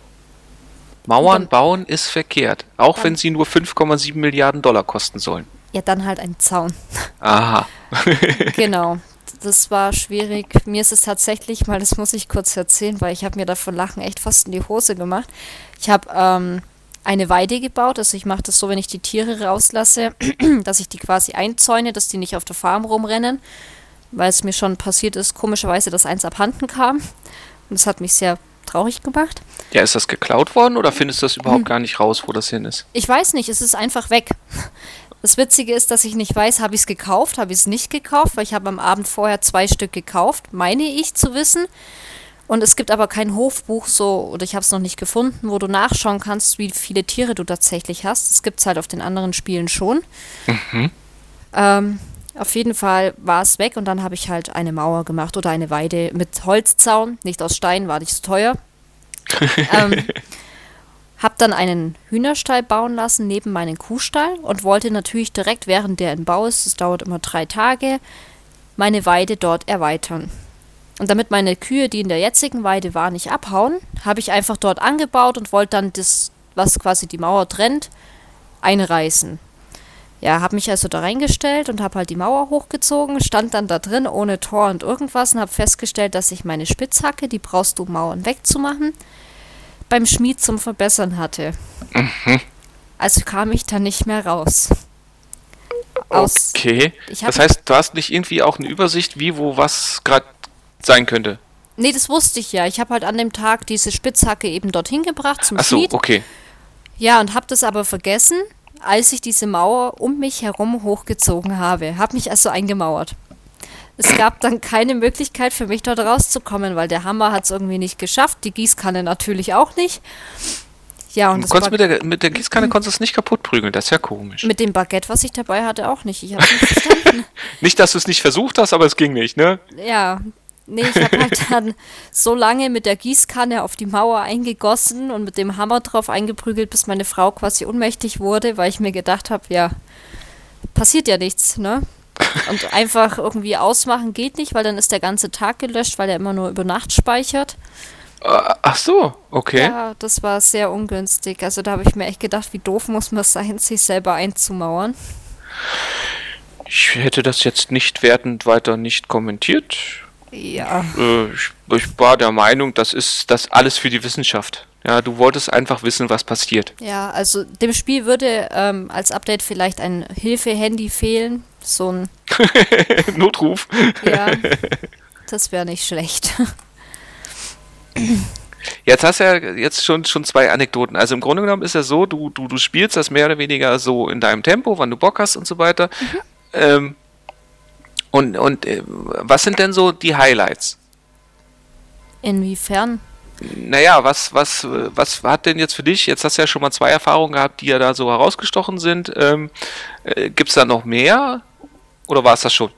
Mauern Dann- bauen ist verkehrt, auch Dann- wenn sie nur 5,7 Milliarden Dollar kosten sollen. Ja, dann halt ein Zaun. Aha. genau. Das war schwierig. Mir ist es tatsächlich mal, das muss ich kurz erzählen, weil ich habe mir davon Lachen echt fast in die Hose gemacht. Ich habe ähm, eine Weide gebaut. Also ich mache das so, wenn ich die Tiere rauslasse, dass ich die quasi einzäune, dass die nicht auf der Farm rumrennen, weil es mir schon passiert ist, komischerweise, dass eins abhanden kam. Und das hat mich sehr traurig gemacht. Ja, ist das geklaut worden oder findest du das Hm. überhaupt gar nicht raus, wo das hin ist? Ich weiß nicht, es ist einfach weg. Das Witzige ist, dass ich nicht weiß, habe ich es gekauft, habe ich es nicht gekauft, weil ich habe am Abend vorher zwei Stück gekauft, meine ich zu wissen. Und es gibt aber kein Hofbuch so, oder ich habe es noch nicht gefunden, wo du nachschauen kannst, wie viele Tiere du tatsächlich hast. Das gibt es halt auf den anderen Spielen schon. Ähm, auf jeden Fall war es weg und dann habe ich halt eine Mauer gemacht oder eine Weide mit Holzzaun, nicht aus Stein, war nicht so teuer. ähm, hab dann einen Hühnerstall bauen lassen neben meinen Kuhstall und wollte natürlich direkt, während der in Bau ist, das dauert immer drei Tage, meine Weide dort erweitern. Und damit meine Kühe, die in der jetzigen Weide waren, nicht abhauen, habe ich einfach dort angebaut und wollte dann das, was quasi die Mauer trennt, einreißen. Ja, habe mich also da reingestellt und habe halt die Mauer hochgezogen, stand dann da drin ohne Tor und irgendwas und habe festgestellt, dass ich meine Spitzhacke, die brauchst du, um Mauern wegzumachen, beim Schmied zum Verbessern hatte. Also kam ich da nicht mehr raus. Aus, Okay. Das heißt, du hast nicht irgendwie auch eine Übersicht, wie, wo, was gerade sein könnte. Nee, das wusste ich ja. Ich habe halt an dem Tag diese Spitzhacke eben dorthin gebracht zum Ach so, Schmied. okay. Ja, und habe das aber vergessen, als ich diese Mauer um mich herum hochgezogen habe. Habe mich also eingemauert. Es gab dann keine Möglichkeit für mich dort rauszukommen, weil der Hammer hat es irgendwie nicht geschafft, die Gießkanne natürlich auch nicht. Ja, und Du das konntest mit der, mit der Gießkanne konntest du es nicht kaputt prügeln, das ist ja komisch. mit dem Baguette, was ich dabei hatte, auch nicht. Ich habe nicht verstanden. Nicht, dass du es nicht versucht hast, aber es ging nicht, ne? Ja, nee, ich habe halt dann so lange mit der Gießkanne auf die Mauer eingegossen und mit dem Hammer drauf eingeprügelt, bis meine Frau quasi ohnmächtig wurde, weil ich mir gedacht habe, ja, passiert ja nichts, ne? Und einfach irgendwie ausmachen geht nicht, weil dann ist der ganze Tag gelöscht, weil er immer nur über Nacht speichert. Äh, Ach so, okay. Ja, das war sehr ungünstig. Also da habe ich mir echt gedacht, wie doof muss man sein, sich selber einzumauern. Ich hätte das jetzt nicht wertend weiter nicht kommentiert. Ja. Äh, ich, ich war der Meinung, das ist das alles für die Wissenschaft. Ja, du wolltest einfach wissen, was passiert. Ja, also dem Spiel würde ähm, als Update vielleicht ein Hilfe-Handy fehlen. So ein, Notruf. ja, das wäre nicht schlecht. Jetzt hast du ja jetzt schon, schon zwei Anekdoten. Also im Grunde genommen ist ja so, du, du, du spielst das mehr oder weniger so in deinem Tempo, wann du Bock hast und so weiter. Ähm, und und äh, was sind denn so die Highlights? Inwiefern? Naja, was, was, was hat denn jetzt für dich? Jetzt hast du ja schon mal zwei Erfahrungen gehabt, die ja da so herausgestochen sind. Ähm, äh, Gibt es da noch mehr? Oder war es das schon?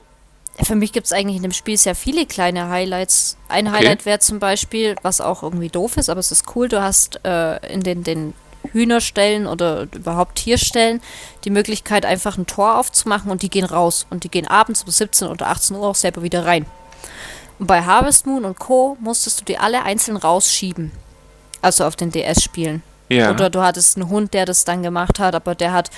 für mich gibt es eigentlich in dem Spiel sehr viele kleine Highlights. Ein Okay. Highlight wäre zum Beispiel, was auch irgendwie doof ist, aber es ist cool, du hast äh, in den, den Hühnerstellen oder überhaupt Tierstellen die Möglichkeit, einfach ein Tor aufzumachen und die gehen raus. Und die gehen abends um 17 oder 18 Uhr auch selber wieder rein. Und bei Harvest Moon und Co. musstest du die alle einzeln rausschieben. Also auf den DS-Spielen. Ja. Oder du hattest einen Hund, der das dann gemacht hat, aber der hat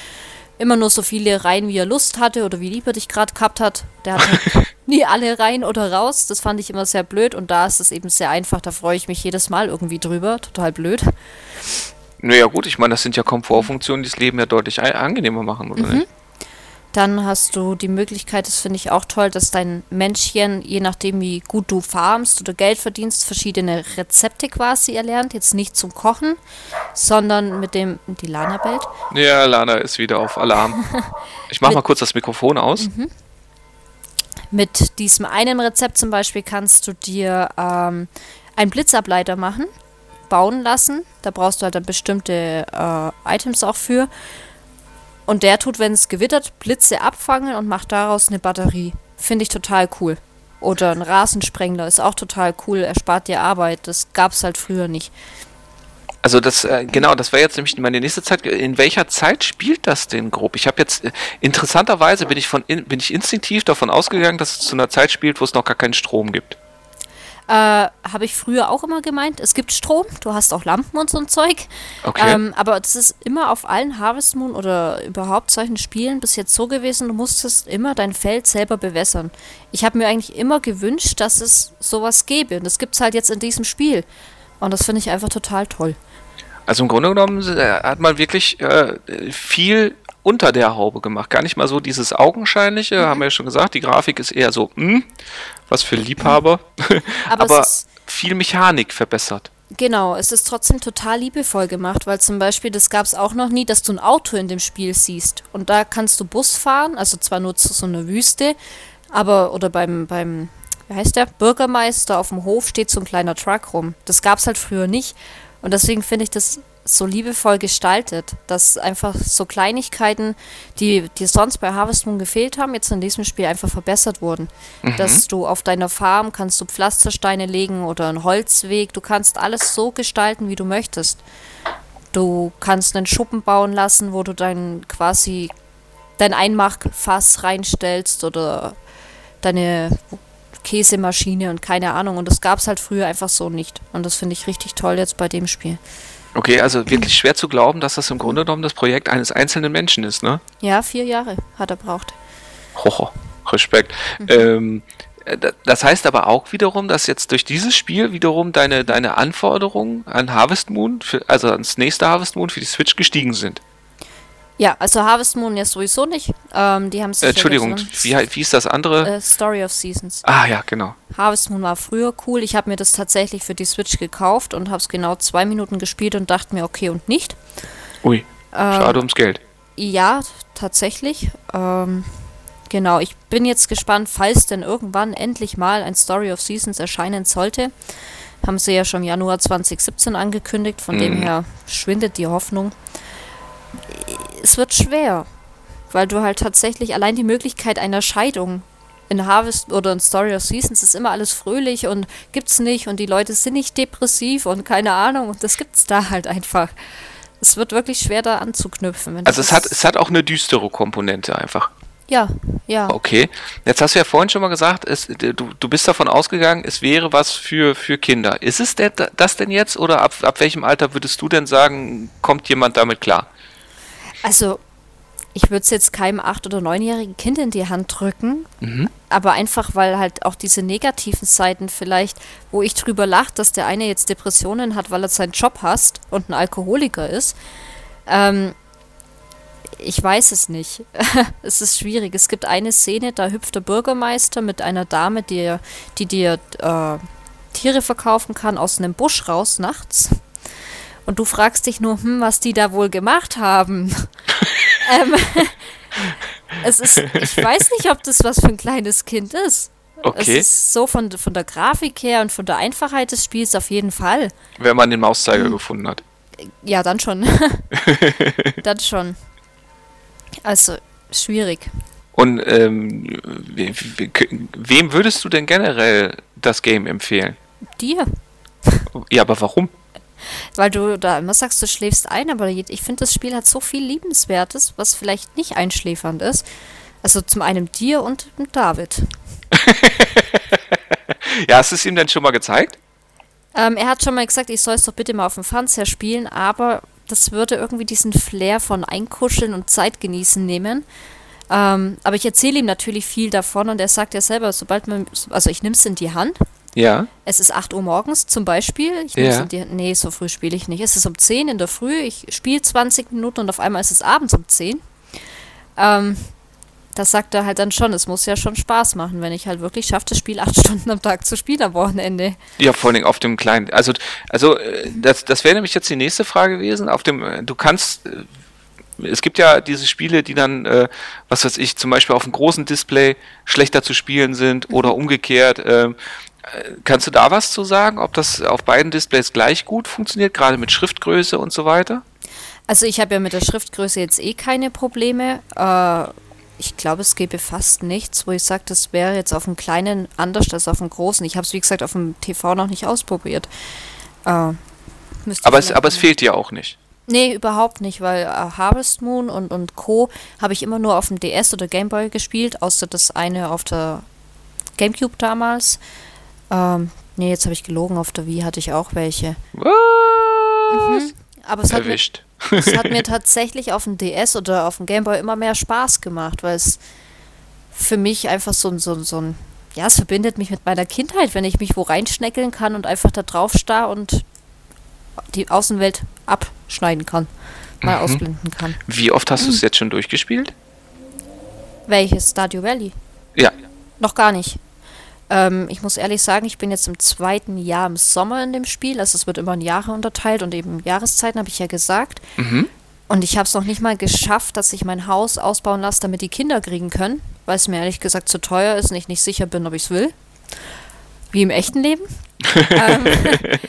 immer nur so viele rein, wie er Lust hatte oder wie lieb er dich gerade gehabt hat. Der hat halt nie alle rein oder raus. Das fand ich immer sehr blöd und da ist es eben sehr einfach. Da freue ich mich jedes Mal irgendwie drüber. Total blöd. Naja, gut, ich meine, das sind ja Komfortfunktionen, die das Leben ja deutlich angenehmer machen, oder nicht? Dann hast du die Möglichkeit, das finde ich auch toll, dass dein Männchen, je nachdem wie gut du farmst oder Geld verdienst, verschiedene Rezepte quasi erlernt. Jetzt nicht zum Kochen, sondern mit dem, die Lana bellt. Ja, Lana ist wieder auf Alarm. Ich mach Mit- mal kurz das Mikrofon aus. Mit diesem einen Rezept zum Beispiel kannst du dir ähm, einen Blitzableiter machen, bauen lassen. Da brauchst du halt dann bestimmte äh, Items auch für. Und der tut, wenn es gewittert, Blitze abfangen und macht daraus eine Batterie. Finde ich total cool. Oder ein Rasensprengler ist auch total cool, erspart dir Arbeit. Das gab es halt früher nicht. Also das, äh, genau, das wäre jetzt nämlich meine nächste Zeit. In welcher Zeit spielt das denn grob? Ich habe jetzt, äh, interessanterweise bin ich von, in, bin ich instinktiv davon ausgegangen, dass es zu einer Zeit spielt, wo es noch gar keinen Strom gibt. Äh, Habe ich früher auch immer gemeint, es gibt Strom, du hast auch Lampen und so ein Zeug. Okay. Ähm, aber das ist immer auf allen Harvest Moon oder überhaupt solchen Spielen bis jetzt so gewesen, du musstest immer dein Feld selber bewässern. Ich habe mir eigentlich immer gewünscht, dass es sowas gäbe. Und das gibt es halt jetzt in diesem Spiel. Und das finde ich einfach total toll. Also im Grunde genommen äh, hat man wirklich äh, viel unter der Haube gemacht. Gar nicht mal so dieses Augenscheinliche, haben wir ja schon gesagt. Die Grafik ist eher so, hm, was für Liebhaber. Aber, Aber viel Mechanik verbessert. genau, es ist trotzdem total liebevoll gemacht, weil zum Beispiel, das gab es auch noch nie, dass du ein Auto in dem Spiel siehst. Und da kannst du Bus fahren, also zwar nur zu so einer Wüste, aber, oder beim, beim, wie heißt der, Bürgermeister auf dem Hof steht so ein kleiner Truck rum. Das gab es halt früher nicht. Und deswegen finde ich das so liebevoll gestaltet, dass einfach so Kleinigkeiten, die dir sonst bei Harvest Moon gefehlt haben, jetzt in diesem Spiel einfach verbessert wurden. Dass du auf deiner Farm kannst du Pflastersteine legen oder einen Holzweg. Du kannst alles so gestalten, wie du möchtest. Du kannst einen Schuppen bauen lassen, wo du dein quasi dein Einmachfass reinstellst oder deine Käsemaschine und keine Ahnung. Und das gab es halt früher einfach so nicht. Und das finde ich richtig toll jetzt bei dem Spiel. Okay, also wirklich schwer zu glauben, dass das im Grunde genommen das Projekt eines einzelnen Menschen ist, ne? Ja, vier Jahre hat er braucht. Hoho, Respekt. Ähm, äh, da- das heißt aber auch wiederum, dass jetzt durch dieses Spiel wiederum deine, deine Anforderungen an Harvest Moon, für, also ans nächste Harvest Moon für die Switch gestiegen sind. Ja, also Harvest Moon ja sowieso nicht. Ähm, die haben sich Äh, Entschuldigung, wie, wie ist das andere? äh, Story of Seasons. ah ja, genau. Harvest Moon war früher cool. Ich habe mir das tatsächlich für die Switch gekauft und habe es genau zwei Minuten gespielt und dachte mir, okay und nicht. Ui, Ähm, schade ums Geld. Ja, tatsächlich. Ähm, genau, ich bin jetzt gespannt, falls denn irgendwann endlich mal ein Story of Seasons erscheinen sollte. Haben sie ja schon im Januar 2017 angekündigt, von dem Mhm. her schwindet die Hoffnung. Es wird schwer, weil du halt tatsächlich allein die Möglichkeit einer Scheidung in Harvest oder in Story of Seasons ist immer alles fröhlich und gibt's nicht und die Leute sind nicht depressiv und keine Ahnung und das gibt's da halt einfach. Es wird wirklich schwer da anzuknüpfen. wenn Also es hat, es hat auch eine düstere Komponente einfach. ja, ja. Okay. Jetzt hast du ja vorhin schon mal gesagt, es, du, du bist davon ausgegangen, es wäre was für, für Kinder. Ist es das denn jetzt oder ab, ab welchem Alter würdest du denn sagen, kommt jemand damit klar? Also, ich würde es jetzt keinem acht- oder neunjährigen Kind in die Hand drücken, Mhm. aber einfach, weil halt auch diese negativen Seiten vielleicht, wo ich drüber lache, dass der eine jetzt Depressionen hat, weil er seinen Job hasst und ein Alkoholiker ist. Ähm, ich weiß es nicht. es ist schwierig. Es gibt eine Szene, da hüpft der Bürgermeister mit einer Dame, die, die dir äh, Tiere verkaufen kann, aus einem Busch raus nachts. Und du fragst dich nur, hm, was die da wohl gemacht haben. ähm, es ist, ich weiß nicht, ob das was für ein kleines Kind ist. Okay. Es ist so von, von der Grafik her und von der Einfachheit des Spiels auf jeden Fall. Wenn man den Mhm. Mauszeiger gefunden hat. Ja, dann schon. dann schon. Also, schwierig. Und ähm, we- we- wem würdest du denn generell das Game empfehlen? Dir. Ja, aber warum? Weil du da immer sagst, du schläfst ein, aber ich finde, das Spiel hat so viel Liebenswertes, was vielleicht nicht einschläfernd ist. Also zum einen dir und David. Ja, hast du es ihm denn schon mal gezeigt? Ähm, er hat schon mal gesagt, ich soll es doch bitte mal auf dem Fernseher spielen, aber das würde irgendwie diesen Flair von Einkuscheln und Zeit genießen nehmen. Ähm, aber ich erzähle ihm natürlich viel davon und er sagt ja selber, sobald man, also ich nehme es in die Hand. Ja. Es ist 8 Uhr morgens zum Beispiel. Ich Ja. die. Nee, so früh spiele ich nicht. Es ist um 10 in der Früh. Ich spiele 20 Minuten und auf einmal ist es abends um 10. Ähm, das sagt er halt dann schon. Es muss ja schon Spaß machen, wenn ich halt wirklich schaffe, das Spiel acht Stunden am Tag zu spielen am Wochenende. Ja, vor allen Dingen auf dem kleinen. Also, also äh, das, das wäre nämlich jetzt die nächste Frage gewesen. Auf dem, äh, du kannst. äh, Es gibt ja diese Spiele, die dann, äh, was weiß ich, zum Beispiel auf dem großen Display schlechter zu spielen sind oder umgekehrt. ähm, äh, kannst du da was zu sagen, ob das auf beiden Displays gleich gut funktioniert, gerade mit Schriftgröße und so weiter? Also ich habe ja mit der Schriftgröße jetzt eh keine Probleme. Äh, ich glaube, es gäbe fast nichts, wo ich sage, das wäre jetzt auf dem kleinen anders als auf dem großen. Ich habe es, wie gesagt, auf dem TV noch nicht ausprobiert. Äh, Aber es, aber es fehlt dir auch nicht. Nee, überhaupt nicht, weil äh, Harvest Moon und, und Co. habe ich immer nur auf dem DS oder Game Boy gespielt, außer das eine auf der Gamecube damals. Ähm, nee, jetzt habe ich gelogen, auf der Wii hatte ich auch welche. Was? Aber es hat, mir, Erwischt. es hat mir tatsächlich auf dem DS oder auf dem Game Boy immer mehr Spaß gemacht, weil es für mich einfach so, ein- so, ein- so ein, ja, es verbindet mich mit meiner Kindheit, wenn ich mich wo reinschneckeln kann und einfach da drauf starr und die Außenwelt abschneiden kann, mal Mhm. ausblenden kann. Wie oft hast du es jetzt schon durchgespielt? Welches? Stardew Valley? Ja. Noch gar nicht. Ähm, ich muss ehrlich sagen, ich bin jetzt im zweiten Jahr im Sommer in dem Spiel. Also es wird immer in Jahre unterteilt und eben Jahreszeiten, habe ich ja gesagt. Mhm. Und ich habe es noch nicht mal geschafft, dass ich mein Haus ausbauen lasse, damit die Kinder kriegen können, weil es mir ehrlich gesagt zu teuer ist und ich nicht sicher bin, ob ich es will. Wie im echten Leben. ähm,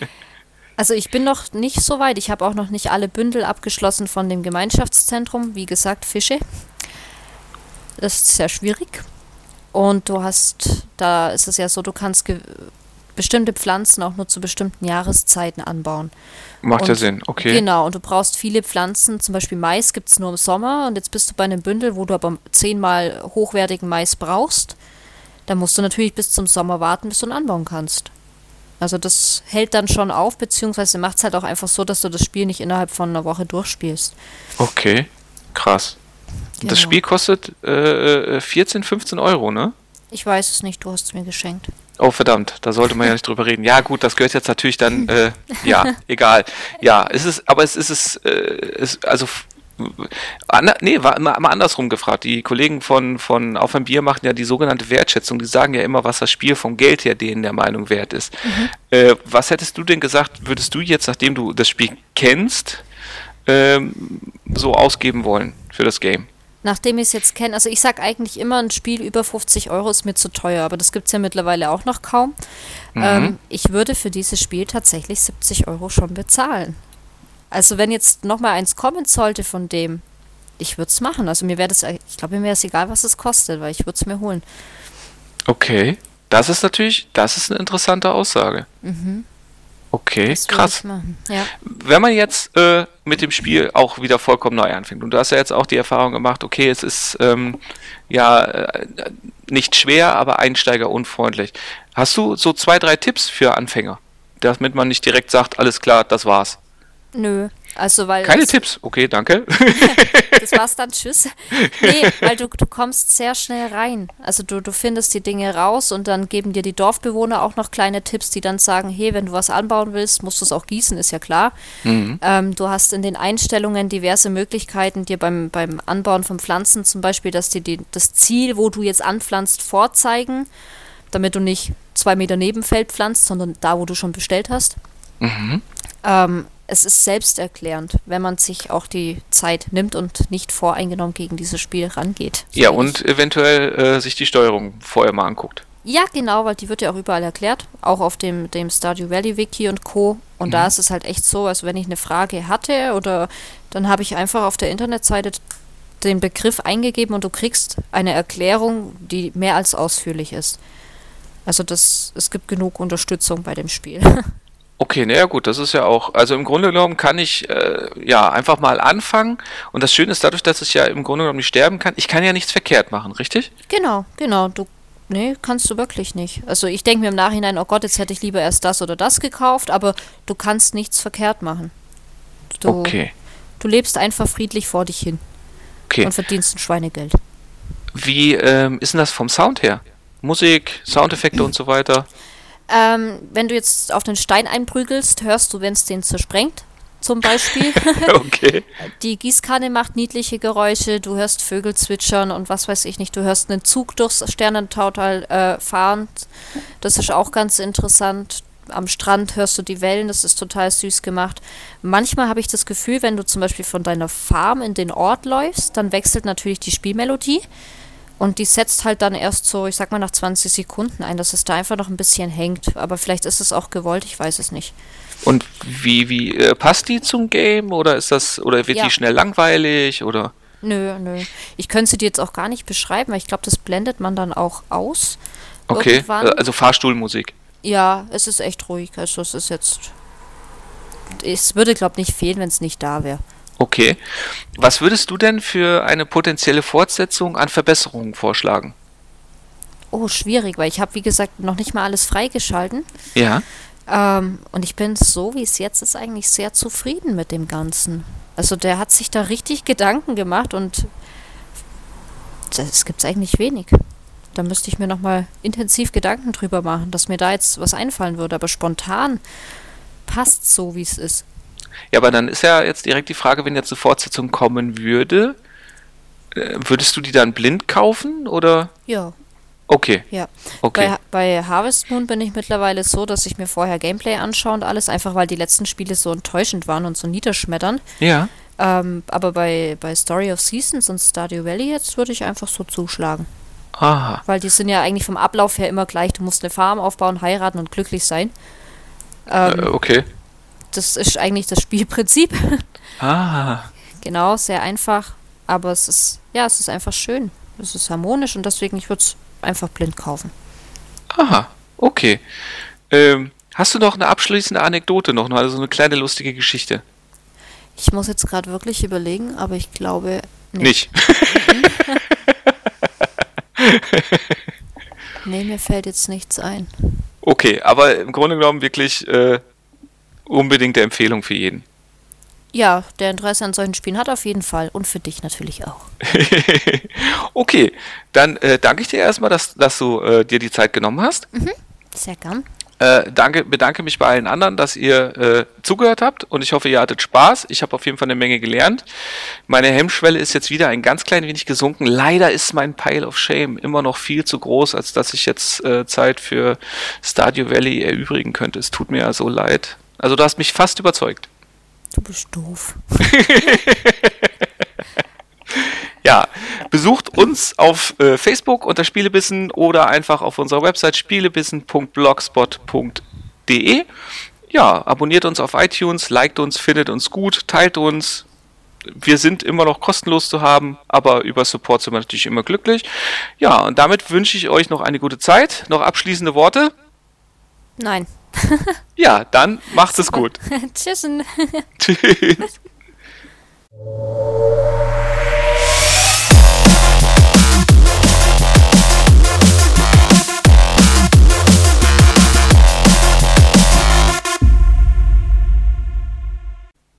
also ich bin noch nicht so weit. Ich habe auch noch nicht alle Bündel abgeschlossen von dem Gemeinschaftszentrum. Wie gesagt, Fische. Das ist sehr schwierig. Und du hast, da ist es ja so, du kannst bestimmte Pflanzen auch nur zu bestimmten Jahreszeiten anbauen. Macht ja Und- Sinn, okay. Genau, und du brauchst viele Pflanzen, zum Beispiel Mais gibt es nur im Sommer und jetzt bist du bei einem Bündel, wo du aber zehnmal hochwertigen Mais brauchst. Da musst du natürlich bis zum Sommer warten, bis du ihn anbauen kannst. Also das hält dann schon auf, beziehungsweise macht es halt auch einfach so, dass du das Spiel nicht innerhalb von einer Woche durchspielst. Okay, krass. Und Das Genau. Spiel kostet äh, äh, 14, 15 Euro, ne? Ich weiß es nicht, du hast es mir geschenkt. Oh, verdammt, da sollte man ja nicht drüber reden. Ja, gut, das gehört jetzt natürlich dann, äh, ja, egal. Ja, es ist, aber es ist es, äh, es also, ander, nee, war mal, mal andersrum gefragt. Die Kollegen von, von Auf ein Bier machen ja die sogenannte Wertschätzung. Die sagen ja immer, was das Spiel vom Geld her denen der Meinung wert ist. Äh, was hättest du denn gesagt, würdest du jetzt, nachdem du das Spiel kennst, ähm, so ausgeben wollen für das Game? Nachdem ich es jetzt kenne, also ich sag eigentlich immer, ein Spiel über 50 Euro ist mir zu teuer, aber das gibt es ja mittlerweile auch noch kaum. Ähm, ich würde für dieses Spiel tatsächlich 70 Euro schon bezahlen. Also wenn jetzt nochmal eins kommen sollte von dem, ich würde es machen. Also mir wäre das, ich glaube, mir wäre es egal, was es kostet, weil ich würde es mir holen. Okay, das ist natürlich, das ist eine interessante Aussage. Okay, krass. Ja. wenn man jetzt äh, mit dem Spiel auch wieder vollkommen neu anfängt und du hast ja jetzt auch die Erfahrung gemacht, okay, es ist ähm, ja äh, nicht schwer, aber einsteigerunfreundlich. Hast du so zwei, drei Tipps für Anfänger, damit man nicht direkt sagt, alles klar, das war's? Nö. Also weil Keine Tipps, okay, danke. das war's dann, tschüss. Nee, weil du, du kommst sehr schnell rein. Also du, du findest die Dinge raus und dann geben dir die Dorfbewohner auch noch kleine Tipps, die dann sagen, hey, wenn du was anbauen willst, musst du es auch gießen, ist ja klar. Ähm, du hast in den Einstellungen diverse Möglichkeiten, dir beim, beim Anbauen von Pflanzen zum Beispiel, dass dir die, das Ziel, wo du jetzt anpflanzt, vorzeigen, damit du nicht zwei Meter neben Feld pflanzt, sondern da, wo du schon bestellt hast. Ähm, es ist selbsterklärend, wenn man sich auch die Zeit nimmt und nicht voreingenommen gegen dieses Spiel rangeht. So ja, und ich. eventuell äh, sich die Steuerung vorher mal anguckt. Ja, genau, weil die wird ja auch überall erklärt, auch auf dem, dem Stardew Valley Wiki und Co. Und da ist es halt echt so, als wenn ich eine Frage hatte oder dann habe ich einfach auf der Internetseite den Begriff eingegeben und du kriegst eine Erklärung, die mehr als ausführlich ist. Also das, es gibt genug Unterstützung bei dem Spiel. Okay, naja gut, das ist ja auch, also im Grunde genommen kann ich äh, ja einfach mal anfangen und das Schöne ist dadurch, dass ich ja im Grunde genommen nicht sterben kann, ich kann ja nichts verkehrt machen, richtig? Genau, genau, du, nee, kannst du wirklich nicht. Also ich denke mir im Nachhinein, oh Gott, jetzt hätte ich lieber erst das oder das gekauft, aber du kannst nichts verkehrt machen. Du, Okay, Du lebst einfach friedlich vor dich hin okay. und verdienst ein Schweinegeld. Wie ähm, ist denn das vom Sound her? Musik, Soundeffekte und so weiter? Ähm, wenn du jetzt auf den Stein einprügelst, hörst du, wenn es den zersprengt, zum Beispiel. okay. Die Gießkanne macht niedliche Geräusche, du hörst Vögel zwitschern und was weiß ich nicht. Du hörst einen Zug durchs Sternentautal äh, fahren. Das ist auch ganz interessant. Am Strand hörst du die Wellen, das ist total süß gemacht. Manchmal habe ich das Gefühl, wenn du zum Beispiel von deiner Farm in den Ort läufst, dann wechselt natürlich die Spielmelodie. Und die setzt halt dann erst so, ich sag mal, nach 20 Sekunden ein, dass es da einfach noch ein bisschen hängt. Aber vielleicht ist es auch gewollt, ich weiß es nicht. Und wie, wie äh, passt die zum Game oder ist das, oder wird Ja. die schnell langweilig oder? Nö, nö. Ich könnte sie dir jetzt auch gar nicht beschreiben, weil ich glaube, das blendet man dann auch aus. Okay, Irgendwann. äh, also Fahrstuhlmusik. Ja, es ist echt ruhig. Also es ist jetzt. Es würde, glaube ich, nicht fehlen, wenn es nicht da wäre. Okay. Was würdest du denn für eine potenzielle Fortsetzung an Verbesserungen vorschlagen? Oh, schwierig, weil ich habe, wie gesagt, noch nicht mal alles freigeschalten. Ja. Ähm, und ich bin so, wie es jetzt ist, eigentlich sehr zufrieden mit dem Ganzen. Also der hat sich da richtig Gedanken gemacht und das gibt's eigentlich wenig. Da müsste ich mir nochmal intensiv Gedanken drüber machen, dass mir da jetzt was einfallen würde. Aber spontan passt so, wie es ist. Ja, aber dann ist ja jetzt direkt die Frage, wenn jetzt eine Fortsetzung kommen würde, äh, würdest du die dann blind kaufen oder? Ja, Okay, ja. okay. Bei, bei Harvest Moon bin ich mittlerweile so, dass ich mir vorher Gameplay anschaue und alles, einfach weil die letzten Spiele so enttäuschend waren und so niederschmettern. Ja. Ähm, aber bei, bei Story of Seasons und Stardew Valley jetzt würde ich einfach so zuschlagen. Aha. Weil die sind ja eigentlich vom Ablauf her immer gleich. Du musst eine Farm aufbauen, heiraten und glücklich sein. Ähm, Äh, okay. Das ist eigentlich das Spielprinzip. Ah. genau, sehr einfach. Aber es ist, ja, es ist einfach schön. Es ist harmonisch und deswegen, ich würde es einfach blind kaufen. Aha. Okay. Ähm, hast du noch eine abschließende Anekdote noch, also so eine kleine lustige Geschichte? Ich muss jetzt gerade wirklich überlegen, aber ich glaube Nicht. Nee, mir fällt jetzt nichts ein. Okay, aber im Grunde genommen wirklich äh, unbedingte Empfehlung für jeden. Ja, der Interesse an solchen Spielen hat auf jeden Fall. Und für dich natürlich auch. okay, dann äh, danke ich dir erstmal, dass, dass du äh, dir die Zeit genommen hast. Sehr gern. Äh, danke, bedanke mich bei allen anderen, dass ihr äh, zugehört habt und ich hoffe, ihr hattet Spaß. Ich habe auf jeden Fall eine Menge gelernt. Meine Hemmschwelle ist jetzt wieder ein ganz klein wenig gesunken. Leider ist mein Pile of Shame immer noch viel zu groß, als dass ich jetzt äh, Zeit für Stardew Valley erübrigen könnte. Es tut mir ja so leid. Also du hast mich fast überzeugt. Du bist doof. Ja, besucht uns auf äh, Facebook unter Spielebissen oder einfach auf unserer Website spielebissen.blogspot.de. Ja, abonniert uns auf iTunes, liked uns, findet uns gut, teilt uns. Wir sind immer noch kostenlos zu haben, aber über Support sind wir natürlich immer glücklich. Ja, und damit wünsche ich euch noch eine gute Zeit. Noch abschließende Worte? Nein. Ja, dann macht es gut. Tschüss. Tschüss.